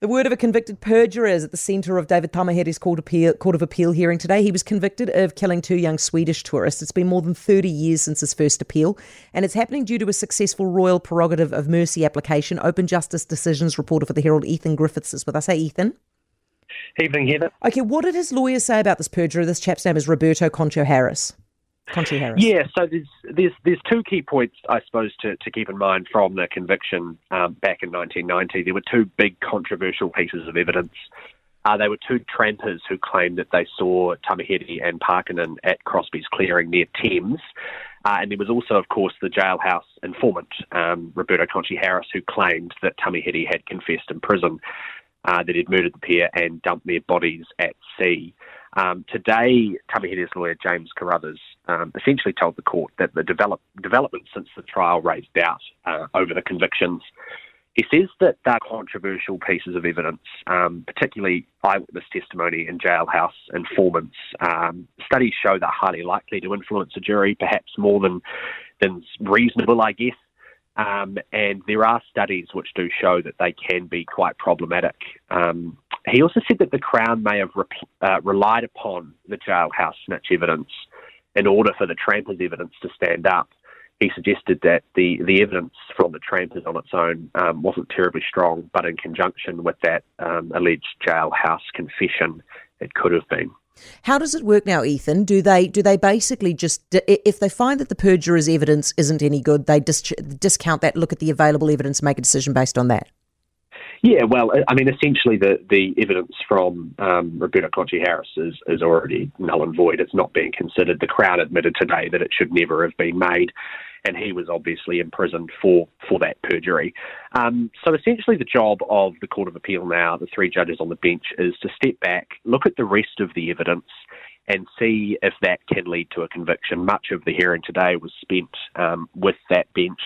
The word of a convicted perjurer is at the centre of David Tamihere's court, appeal, court of appeal hearing today. He was convicted of killing two young Swedish tourists. It's been more than 30 years since his first appeal, and it's happening due to a successful royal prerogative of mercy application. Open Justice Decisions reporter for the Herald, Ethan Griffiths, is with us. Hey, Ethan. Evening, Heather. Okay, what did his lawyers say about this perjurer? This chap's name is Roberto Concho Harris. Concho Harris. Yeah, so there's there's there's two key points I suppose to, to keep in mind from the conviction um, back in 1990. There were two big controversial pieces of evidence. Uh, they were two trampers who claimed that they saw Tamihere and Paakkonen at Crosbie's clearing near Thames. Uh, and there was also, of course, the jailhouse informant, um, Roberto Conchi Harris, who claimed that Tamihere had confessed in prison uh, that he'd murdered the pair and dumped their bodies at sea. Um, today, Tamihere's lawyer, James Carruthers, um, essentially told the court that the develop, development since the trial raised doubt uh, over the convictions. He says that they're controversial pieces of evidence, um, particularly eyewitness testimony and jailhouse informants. Um, studies show they're highly likely to influence a jury, perhaps more than than reasonable, I guess. Um, and there are studies which do show that they can be quite problematic. Um, he also said that the Crown may have uh, relied upon the jailhouse snitch evidence in order for the trampers' evidence to stand up. He suggested that the, the evidence from the trampers on its own um, wasn't terribly strong, but in conjunction with that um, alleged jailhouse confession, it could have been. How does it work now, Ethan? Do they do they basically just if they find that the perjurer's evidence isn't any good, they dis- discount that, look at the available evidence, make a decision based on that? Yeah, well, I mean, essentially, the, the evidence from um, Conchi Harris is, is already null and void. It's not being considered. The Crown admitted today that it should never have been made, and he was obviously imprisoned for, for that perjury. Um, so essentially, the job of the Court of Appeal now, the three judges on the bench, is to step back, look at the rest of the evidence, and see if that can lead to a conviction. Much of the hearing today was spent um, with that bench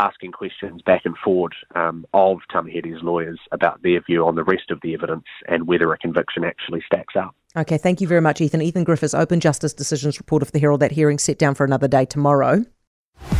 asking questions back and forward um, of Tamihere's lawyers about their view on the rest of the evidence and whether a conviction actually stacks up. Okay, thank you very much, Ethan. Ethan Griffiths, Open Justice Decisions report of the Herald. That hearing set down for another day tomorrow.